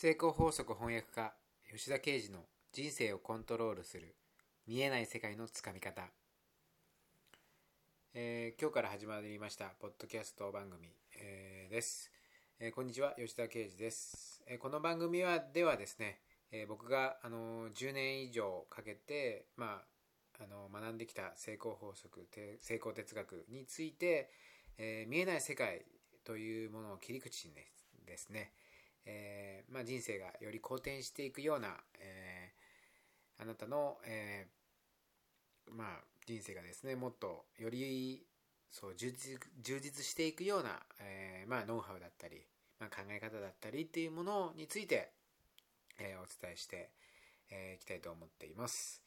成功法則翻訳家吉田啓二の人生をコントロールする見えない世界のつかみ方、えー、今日から始まりましたポッドキャスト番組、えー、です、えー、こんにちは吉田啓二です、えこの番組はではですね、え僕が、あの10年以上かけて、まあ、あの学んできた成功法則成功哲学について、え見えない世界というものを切り口にですね、えー、まあ、人生がより好転していくような、えー、あなたの、えー、まあ、人生がですねもっとよりそう充実充実していくような、えまあ、ノウハウだったり、まあ、考え方だったりっていうものについて、えお伝えしてい、えきたいと思っています。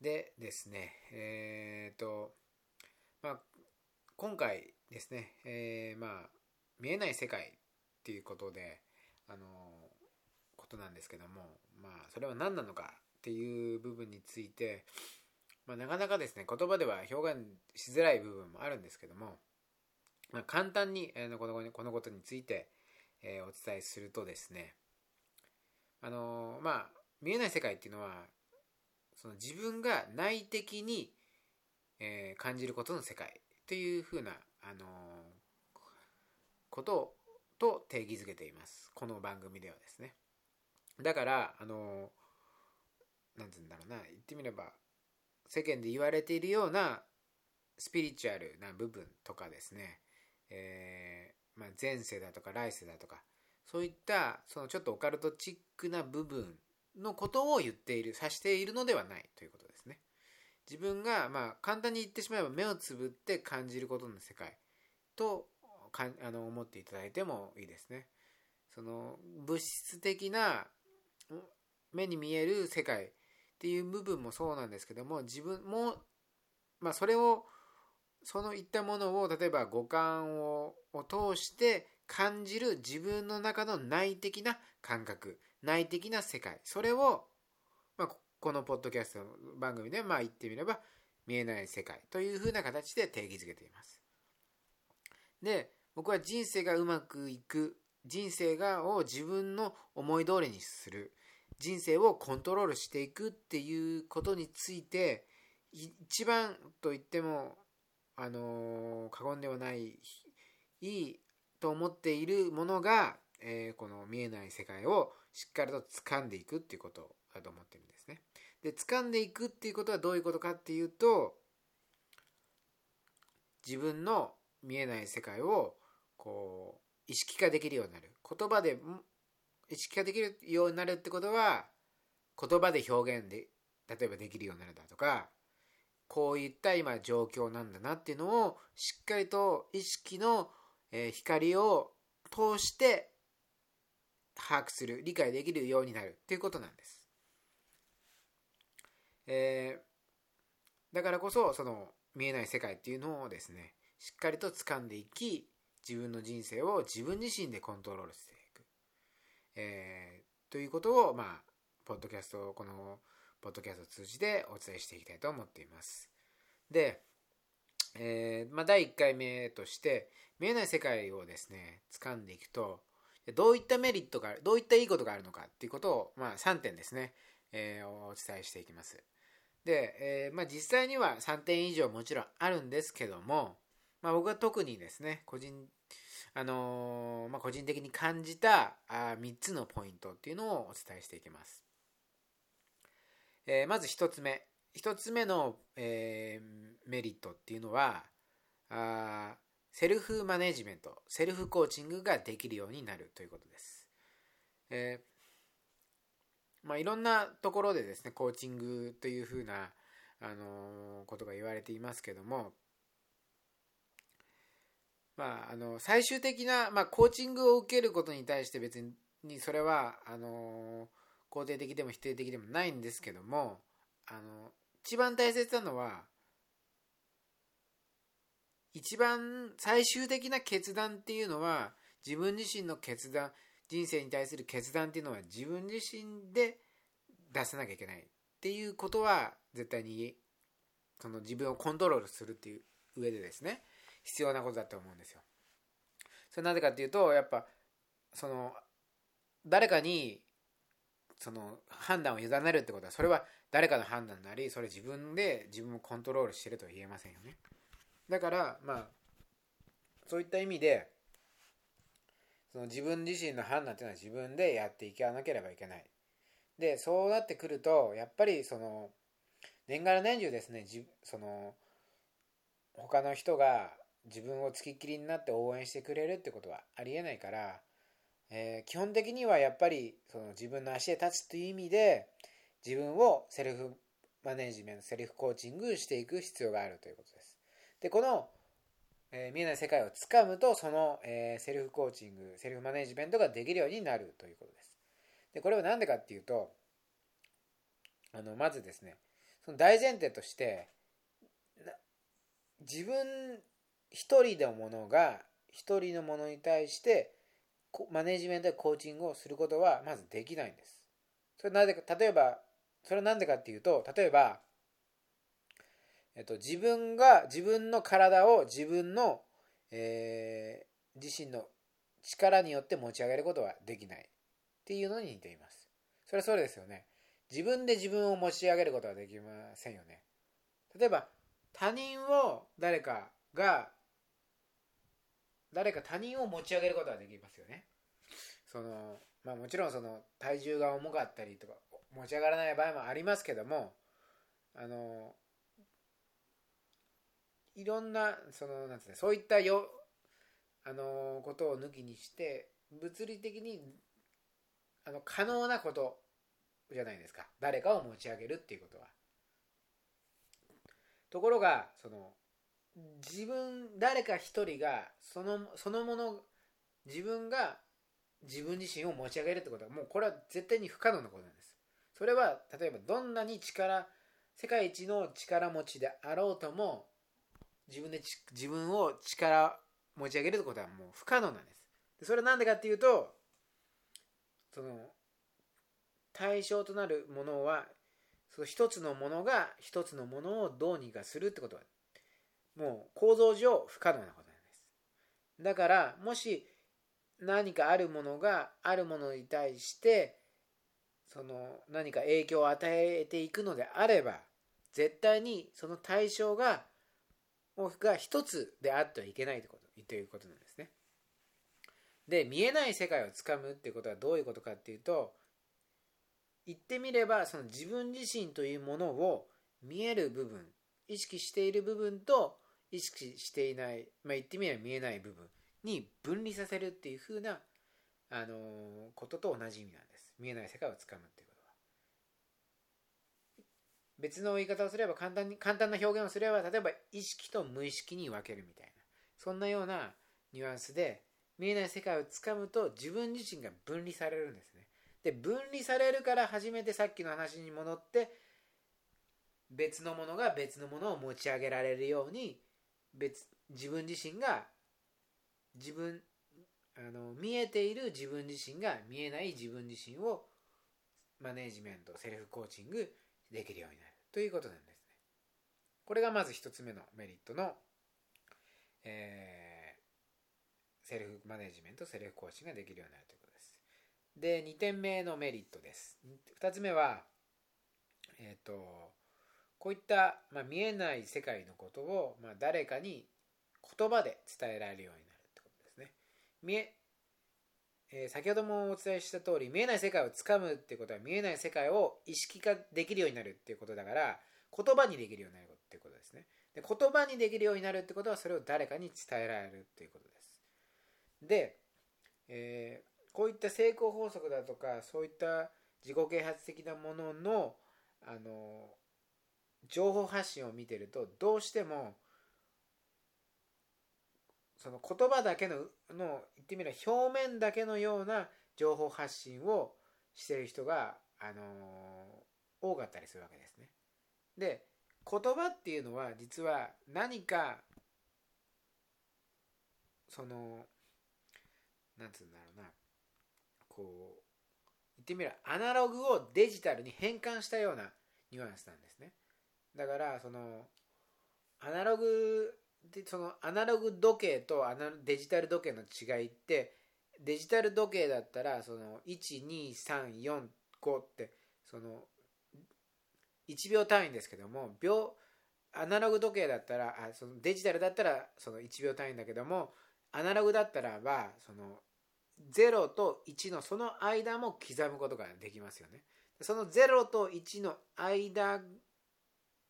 でですね、えっ、と、まあ、今回ですね、えまあ、見えない世界っていうことで、あのことなんですけどもまあそれは何なのかっていう部分について、まあ、なかなかですね言葉では表現しづらい部分もあるんですけども、まあ、簡単に、え、このこのことについて、え、お伝えするとですねあのまあ見えない世界っていうのはその自分が内的に、え、感じることの世界というふうな、あのことをと定義づけています。この番組ではですね。だから、あの、なんて言うんだろうな、言ってみれば、世間で言われているようなスピリチュアルな部分とかですね、えー、まあ、前世だとか来世だとか、そういったそのちょっとオカルトチックな部分のことを言っている、指しているのではないということですね。自分が、まあ、簡単に言ってしまえば目をつぶって感じることの世界とかあの思っていただいてもいいですね。その物質的な目に見える世界っていう部分もそうなんですけども自分も、まあ、それをそのいったものを例えば五感を通して感じる自分の中の内的な感覚内的な世界それを、まあ、このポッドキャスト番組でまあ言ってみれば見えない世界というふうな形で定義づけています。で僕は人生がうまくいく人生がを自分の思い通りにする人生をコントロールしていくっていうことについて一番と言ってもあの過言ではないいいと思っているものが、えー、この見えない世界をしっかりと掴んでいくっていうことだと思ってるんですね。で掴んでいくっていうことはどういうことかっていうと自分の見えない世界をこう意識化できるようになる言葉で意識化できるようになるってことは言葉で表現で例えばできるようになるだとかこういった今状況なんだなっていうのをしっかりと意識の光を通して把握する理解できるようになるっていうことなんです。えー、だからこそその見えない世界っていうのをですねしっかりと掴んでいき自分の人生を自分自身でコントロールしていく。えー、ということを、まあ、ポッドキャスト、この、ポッドキャストを通じてお伝えしていきたいと思っています。で、えー、まあ、第1回目として、見えない世界をですね、掴んでいくと、どういったメリットがある、どういったいいことがあるのかっていうことを、まあ、3点ですね、えー、お伝えしていきます。で、えー、まあ、実際には3点以上もちろんあるんですけども、まあ、僕は特にですね、個人、あのー、まあ、個人的に感じたあ3つのポイントっていうのをお伝えしていきます。えー、まず1つ目。1つ目の、えー、メリットっていうのはあ、セルフマネジメント、セルフコーチングができるようになるということです。えまあ、いろんなところでですね、コーチングというふうな、あの、ことが言われていますけども、まあ、あの最終的な、まあ、コーチングを受けることに対して別にそれはあの肯定的でも否定的でもないんですけどもあの一番大切なのは一番最終的な決断っていうのは自分自身の決断人生に対する決断っていうのは自分自身で出さなきゃいけないっていうことは絶対にその自分をコントロールするっていう上でですね。必要なことだと思うんですよ。それなぜかっていうとやっぱその誰かにその判断を委ねるってことはそれは誰かの判断なりそれ自分で自分をコントロールしてるとは言えませんよねだからまあそういった意味でその自分自身の判断っていうのは自分でやっていかなければいけないでそうなってくるとやっぱりその年がら年中ですねじその他の人が自分をつきっきりになって応援してくれるってことはありえないから、えー、基本的にはやっぱりその自分の足で立つという意味で自分をセルフマネジメントセルフコーチングしていく必要があるということです。でこの、えー、見えない世界をつかむとその、えー、セルフコーチングセルフマネジメントができるようになるということです。でこれは何でかっていうとあのまずですねその大前提として自分一人のものが一人のものに対してマネジメントでコーチングをすることはまずできないんです。それなぜか例えばそれは何でかっていうと例えば、えっと、自分が自分の体を自分の、えー、自身の力によって持ち上げることはできないっていうのに似ています。それはそうですよね。自分で自分を持ち上げることはできませんよね。例えば他人を誰かが誰か他人を持ち上げることはできますよね。そのまあもちろんその体重が重かったりとか持ち上がらない場合もありますけどもあのいろんなそのなんつうねそういったよあのことを抜きにして物理的にあの可能なことじゃないですか誰かを持ち上げるっていうことは。ところがその自分誰か一人がそのそのもの自分が自分自身を持ち上げるってことはもうこれは絶対に不可能なことなんです。それは例えばどんなに力世界一の力持ちであろうとも自分で自分を力持ち上げるってことはもう不可能なんです。でそれは何でかっていうとその対象となるものはその一つのものが一つのものをどうにかするってことはもう構造上不可能なことなんです。だからもし何かあるものがあるものに対してその何か影響を与えていくのであれば絶対にその対象がが一つであってはいけないということということなんですね。で見えない世界をつかむってことはどういうことかっていうと言ってみればその自分自身というものを見える部分意識している部分と意識していない、まあ、言ってみれば見えない部分に分離させるっていうふうな、あのことと同じ意味なんです。見えない世界をつかむっていうことは。別の言い方をすれば簡単に、簡単な表現をすれば、例えば意識と無意識に分けるみたいな、そんなようなニュアンスで、見えない世界をつかむと自分自身が分離されるんですね。で、分離されるから初めてさっきの話に戻って、別のものが別のものを持ち上げられるように別自分自身が自分あの見えている自分自身が見えない自分自身をマネージメントセルフコーチングできるようになる。ということなんですね。これがまず1つ目のメリットの、えー、セルフマネージメントセルフコーチングができるようになるということです。で2点目のメリットです。2つ目はえっ、ー、とこういった、まあ、見えない世界のことを、まあ、誰かに言葉で伝えられるようになるってことですね。見ええー、先ほどもお伝えした通り見えない世界をつかむってことは見えない世界を意識化できるようになるっていうことだから言葉にできるようになるっていうことですね。で言葉にできるようになるってことはそれを誰かに伝えられるっていうことです。で、えー、こういった成功法則だとかそういった自己啓発的なもののあの情報発信を見てるとどうしてもその言葉だけのの言ってみれば表面だけのような情報発信をしてる人が、あのー、多かったりするわけですね。で言葉っていうのは実は何かそのなんつうんだろうなこう言ってみればアナログをデジタルに変換したようなニュアンスなんですね。だからそのアナログでそのアナログ時計とアナデジタル時計の違いってデジタル時計だったらその1234個ってその1秒単位ですけども秒アナログ時計だったらあそのデジタルだったらその1秒単位だけどもアナログだったらばその0と1のその間も刻むことができますよね。その0と1の間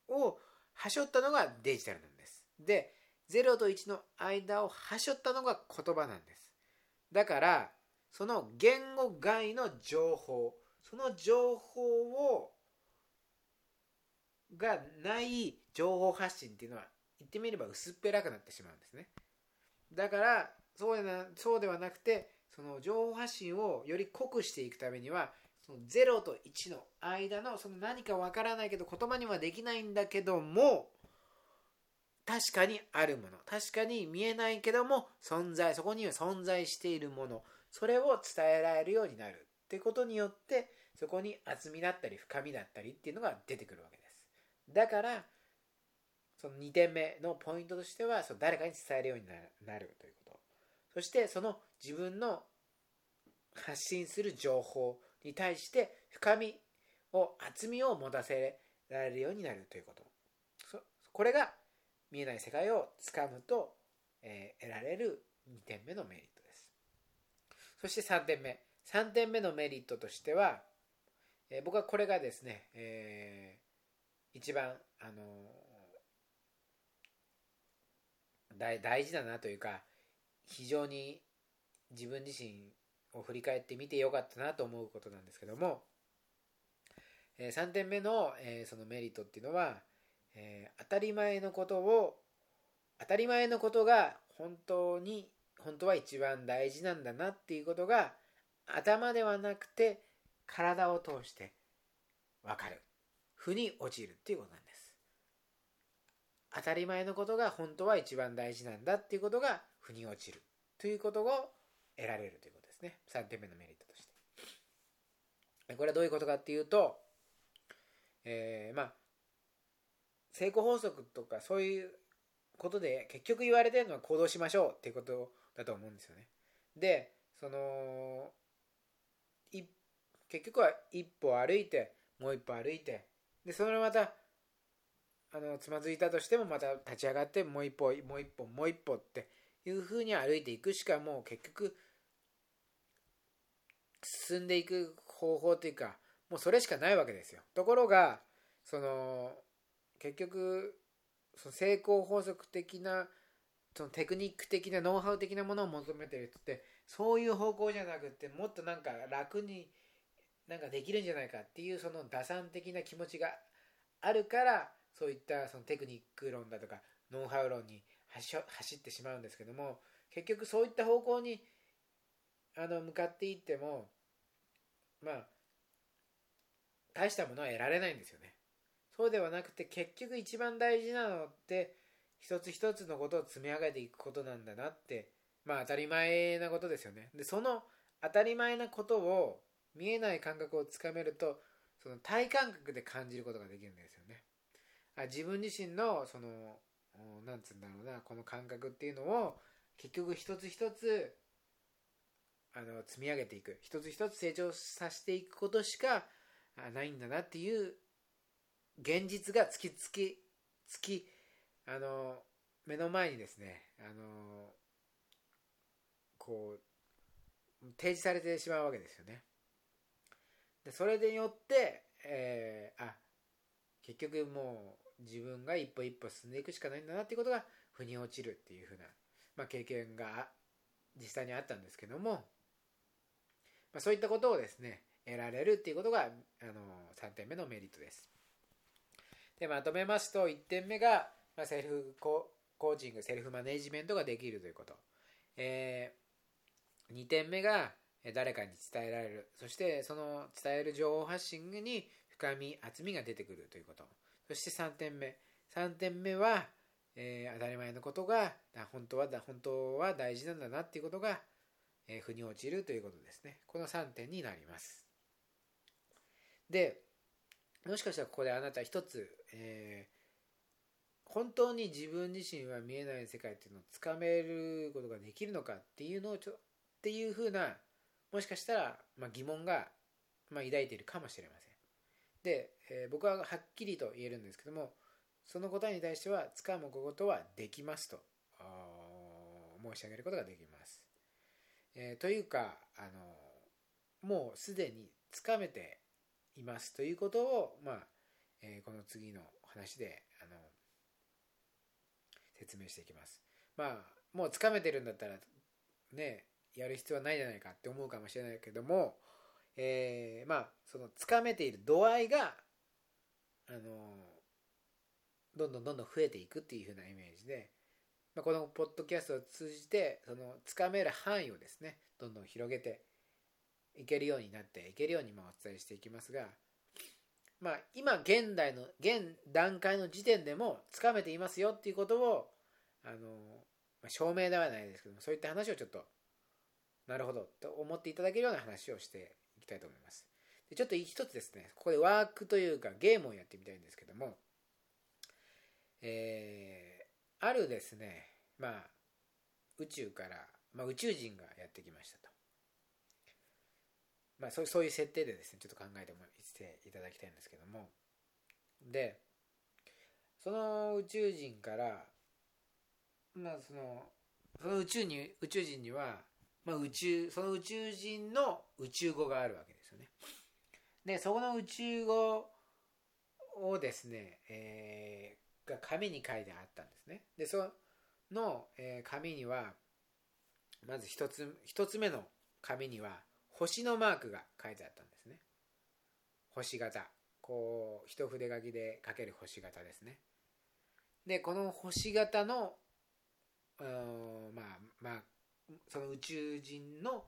をはしょったのがデジタルなんです。で、0と1の間をはしょったのが言葉なんです。だから、その言語外の情報、その情報をがない情報発信っていうのは言ってみれば薄っぺらくなってしまうんですね。だからそうでなそうではなくてその情報発信をより濃くしていくためにはその0と1の間のその何かわからないけど言葉にはできないんだけども確かにあるもの。確かに見えないけども存在。そこには存在しているもの。それを伝えられるようになるってことによってそこに厚みだったり深みだったりっていうのが出てくるわけです。だからその2点目のポイントとしてはその誰かに伝えるようになるということ。そしてその自分の発信する情報。に対して深みを厚みを持たせられるようになるということ。これが見えない世界をつかむと、えー、得られる2点目のメリットです。そして3点目。3点目のメリットとしては、えー、僕はこれがですね、えー、一番あの大大事だなというか非常に自分自身を振り返ってみてよかったなと思うことなんですけども、え3点目の、えそのメリットっていうのは、え当たり前のことを当たり前のことが本当に本当は一番大事なんだなっていうことが頭ではなくて体を通して分かる。腑に落ちるっていうことなんです。当たり前のことが本当は一番大事なんだっていうことが腑に落ちるということを得られるというね。3点目のメリットとして。これはどういうことかっていうと、えー、まあ、成功法則とかそういうことで結局言われてるのは行動しましょうっていうことだと思うんですよね。で、その、結局は一歩歩いて、もう一歩歩いて、で、それまた、あの、つまずいたとしてもまた立ち上がって、もう一歩、もう一歩、もう一歩っていうふうに歩いていくしかもう結局進んでいく方法というかもうそれしかないわけですよ。ところがその結局その成功法則的なそのテクニック的なノウハウ的なものを求めてるってそういう方向じゃなくってもっとなんか楽になんかできるんじゃないかっていうその打算的な気持ちがあるからそういったそのテクニック論だとかノウハウ論に走ってしまうんですけども結局そういった方向にあの向かっていってもまあ大したものは得られないんですよね。そうではなくて結局一番大事なのって一つ一つのことを積み上げていくことなんだなってまあ当たり前なことですよね。でその当たり前なことを見えない感覚をつかめるとその体感覚で感じることができるんですよね。あ自分自身のそのなんつうんだろうなこの感覚っていうのを結局一つ一つあの積み上げていく。一つ一つ成長させていくことしかないんだなっていう現実が突きつき突きあの目の前にですねあのこう提示されてしまうわけですよね。でそれによって、えー、あ結局もう自分が一歩一歩進んでいくしかないんだなっていうことが腑に落ちるっていうふうな、まあ、経験が実際にあったんですけども、まあ、そういったことをですね得られるっていうことがあの3点目のメリットです。でまとめますと1点目が、ま、セルフコーチングセルフマネジメントができるということ、えー、2点目が誰かに伝えられるそしてその伝える情報発信に深み厚みが出てくるということそして3点目。3点目は、えー、当たり前のことが本当は本当は大事なんだなっていうことが、え、腑に落ちるということですね。この3点になります。で、もしかしたらここであなた一つ、えー、本当に自分自身は見えない世界っていうのをつかめることができるのかっていうのをちょっていうふうなもしかしたら、まあ、疑問が、まあ、抱いているかもしれません。で、えー、僕ははっきりと言えるんですけども、その答えに対しては、掴むことはできますと申し上げることができます。えー、というか、あのもうすでに掴めていますということを、まあえー、この次の話であの説明していきます。まあ、もう掴めてるんだったら、ね、やる必要はないじゃないかって思うかもしれないけども、えー、まあ、その掴めている度合いが、あのどんどんどんどん増えていくっていう風なイメージで、まあ、このポッドキャストを通じて、その掴める範囲をですね、どんどん広げていけるようになっていけるようにまあお伝えしていきますが、まあ、今現代の現段階の時点でもつかめていますよっていうことをあの、まあ、証明ではないですけどもそういった話をちょっとなるほどと思っていただけるような話をしていきたいと思います。でちょっと一つですねここでワークというかゲームをやってみたいんですけどもえー、あるですね。まあ宇宙から、まあ、宇宙人がやってきましたと。まあ、そうそういう設定でですねちょっと考えてもしていただきたいんですけども。でその宇宙人からまあそのその宇宙に宇宙人には、まあ、宇宙その宇宙人の宇宙語があるわけですよね。でそこの宇宙語をですね、えー、が紙に書いてあったんですねでその、え、紙にはまず一つ一つ目の紙には星のマークが書いてあったんですね。星型。こう、一筆書きで書ける星型ですね。で、この星型の、まあ、まあ、その宇宙人の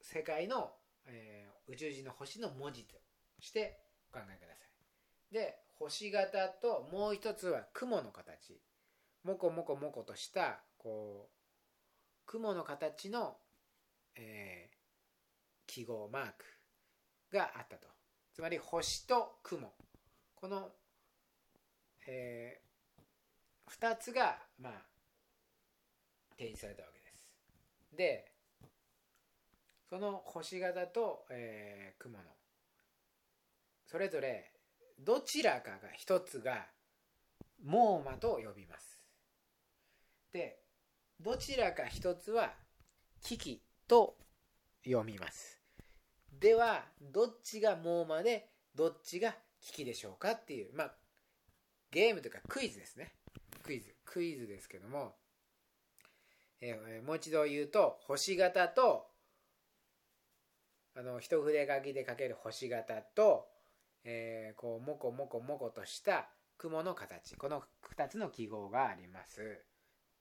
世界の、えー、宇宙人の星の文字としてお考えください。で、星型ともう一つは雲の形。もこもこもことした、こう、雲の形の、え記号マークがあったと。つまり星と雲。この、えー、2つがまあ提示されたわけです。でその星型と、えー、雲のそれぞれどちらかが一つがモーマと呼びます。でどちらか一つは危機と読みます。ではどっちがモーマでどっちが危機でしょうかっていうまあゲームというかクイズですね。クイズクイズですけども、えー、もう一度言うと星型とあの一筆書きで書ける星型と、えー、こうもこもこもことした雲の形。この2つの記号があります。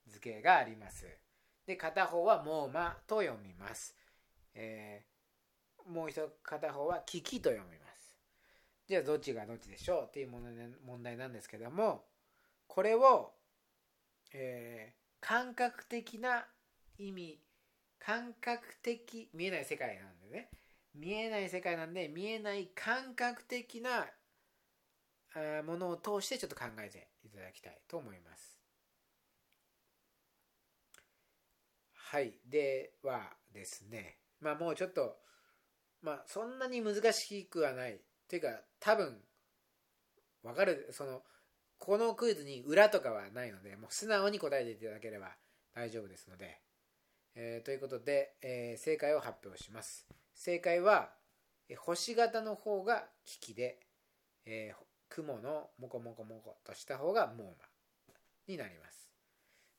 図形があります。で片方はモーマと読みます、えーもう一片方は危機と読みます。じゃあどっちがどっちでしょうっていう問題なんですけども、これを、えー、感覚的な意味、感覚的、見えない世界なんでね、見えない世界なんで、見えない感覚的なものを通してちょっと考えていただきたいと思います。はい。ではですね、まあもうちょっとまあそんなに難しくはない。っていうか多分わかる。そのこのクイズに裏とかはないのでもう素直に答えていただければ大丈夫ですので、えー、ということで、えー、正解を発表します。正解は、星型の方が危機で、えー、雲のモコモコモコとした方がモーマになります。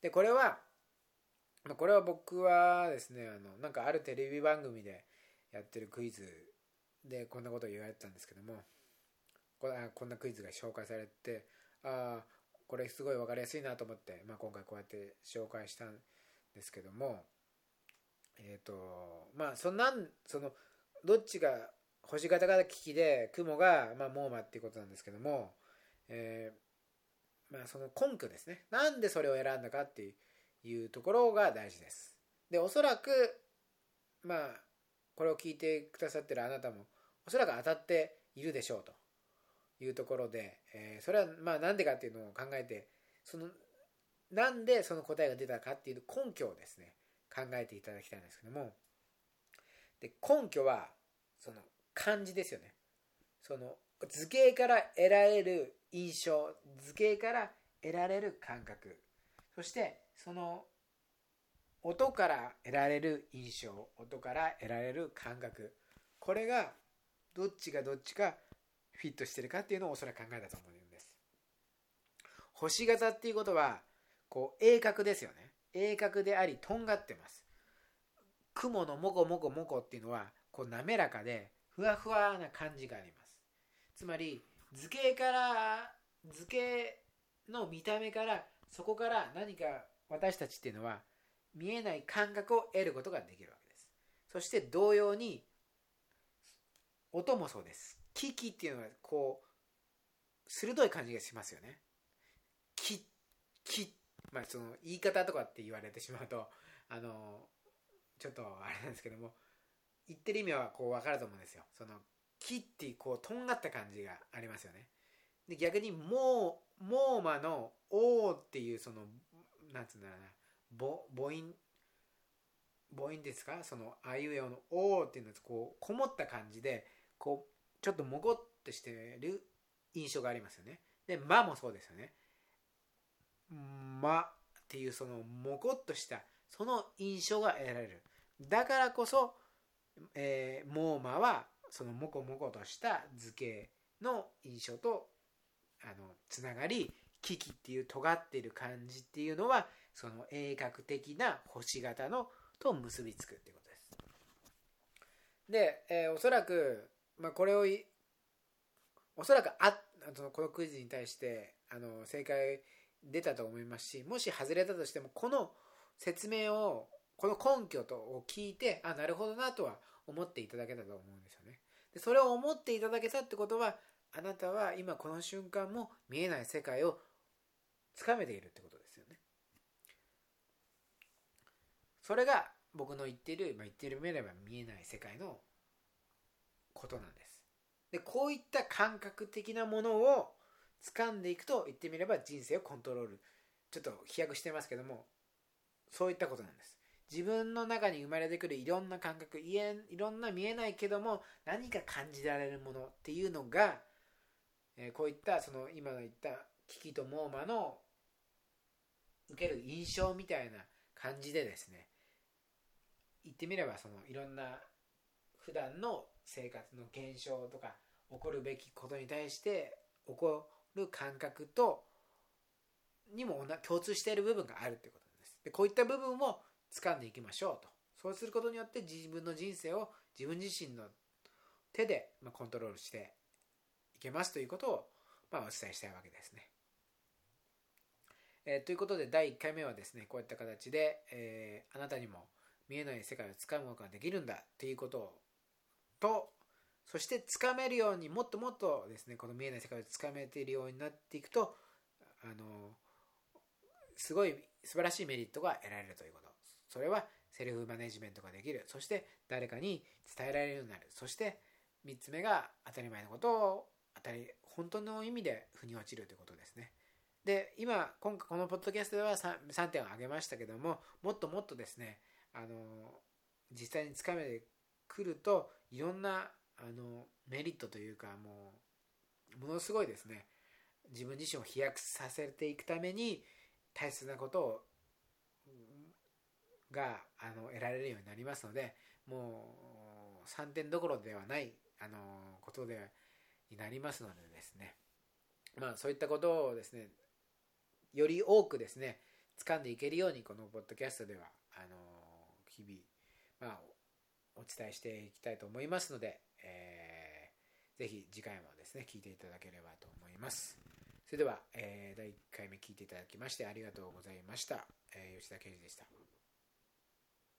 でこれはこれは僕はですねあのなんかあるテレビ番組でやってるクイズでこんなことを言われてたんですけどもここんなクイズが紹介されてああこれすごい分かりやすいなと思って、まあ、今回こうやって紹介したんですけどもえっ、ー、とまあそんなんそのどっちが星型が危機で雲が、まあ、モーマっていうことなんですけども、えー、まあ、その根拠ですね。なんでそれを選んだかっていうところが大事です。でおそらくまあこれを聞いてくださってるあなたもおそらく当たっているでしょうというところで、えー、それはまあなんでかっていうのを考えてそのなんでその答えが出たかっていう根拠をですね考えていただきたいんですけども。で根拠はその感じですよね。その図形から得られる印象図形から得られる感覚。そしてその音から得られる印象音から得られる感覚。これがどっちがどっちかフィットしてるかっていうのをおそらく考えたと思うんです。星型っていうことはこう鋭角ですよね。鋭角でありとんがってます。雲のモコモコモコっていうのはこう滑らかでふわふわな感じがあります。つまり図形から図形の見た目からそこから何か私たちっていうのは見えない感覚を得ることができるわけです。そして同様に音もそうです。キキっていうのはこう鋭い感じがしますよね。キッキッまあその言い方とかって言われてしまうと あのちょっとあれなんですけども言ってる意味はこう分かると思うんですよ。その木っていうこうとんがった感じがありますよね。で逆にもうモーマの「おー」っていうそのなんつうんだろうな母音母音ですか？そのあいうえおの「おー」っていうのはこうこもった感じでこうちょっともごっとしてる印象がありますよね。で「ま」もそうですよね「ま」っていうそのもこっとしたその印象が得られるだからこそ、えー、モーマはそのモコモコとした図形の印象とあのつながりキキっていう尖ってる感じっていうのはその鋭角的な星型のと結びつくってことです。で、えー、おそらく、まあ、これをおそらくあそのこのクイズに対してあの正解出たと思いますしもし外れたとしてもこの説明をこの根拠とを聞いてあなるほどなとは思っていただけたと思うんですよね。でそれを思っていただけたってことはあなたは今この瞬間も見えない世界をつかめているってことですよね。それが僕の言ってる、まあ、言ってる目れば見えない世界のことなんです。でこういった感覚的なものを掴んでいくと言ってみれば人生をコントロールちょっと飛躍してますけどもそういったことなんです。自分の中に生まれてくるいろんな感覚いろんな見えないけども何か感じられるものっていうのが、えこういったその今の言ったキキとモーマの受ける印象みたいな感じでですね言ってみればそのいろんな普段の生活の現象とか起こるべきことに対して起こる感覚とにも共通している部分があるということです。でこういった部分を掴んでいきましょうとそうすることによって自分の人生を自分自身の手でコントロールしていけますということをまお伝えしたいわけですね。えー、ということで第1回目はですねこういった形で、えー、あなたにも見えない世界をつかむことができるんだっていうこととそしてつかめるようにもっともっとですねこの見えない世界をつかめているようになっていくとあのすごい素晴らしいメリットが得られるということ。それはセルフマネジメントができる。そして誰かに伝えられるようになる。そして3つ目が当たり前のことを当たり、本当の意味で腑に落ちるということですね。で、今、今回このポッドキャストでは 3, 3点を挙げましたけども、もっともっとですね、あの、実際につかめてくると、いろんなあのメリットというか、もう、ものすごいですね、自分自身を飛躍させていくために、大切なことをがあの得られるようになりますのでもう3点どころではないあのことでになりますのでですね。まあそういったことをですねより多くですね掴んでいけるようにこのポッドキャストではあの日々、まあ、お伝えしていきたいと思いますので、えー、ぜひ次回もですね聞いていただければと思います。それでは、えー、第1回目聞いていただきましてありがとうございました。えー、吉田啓二でした。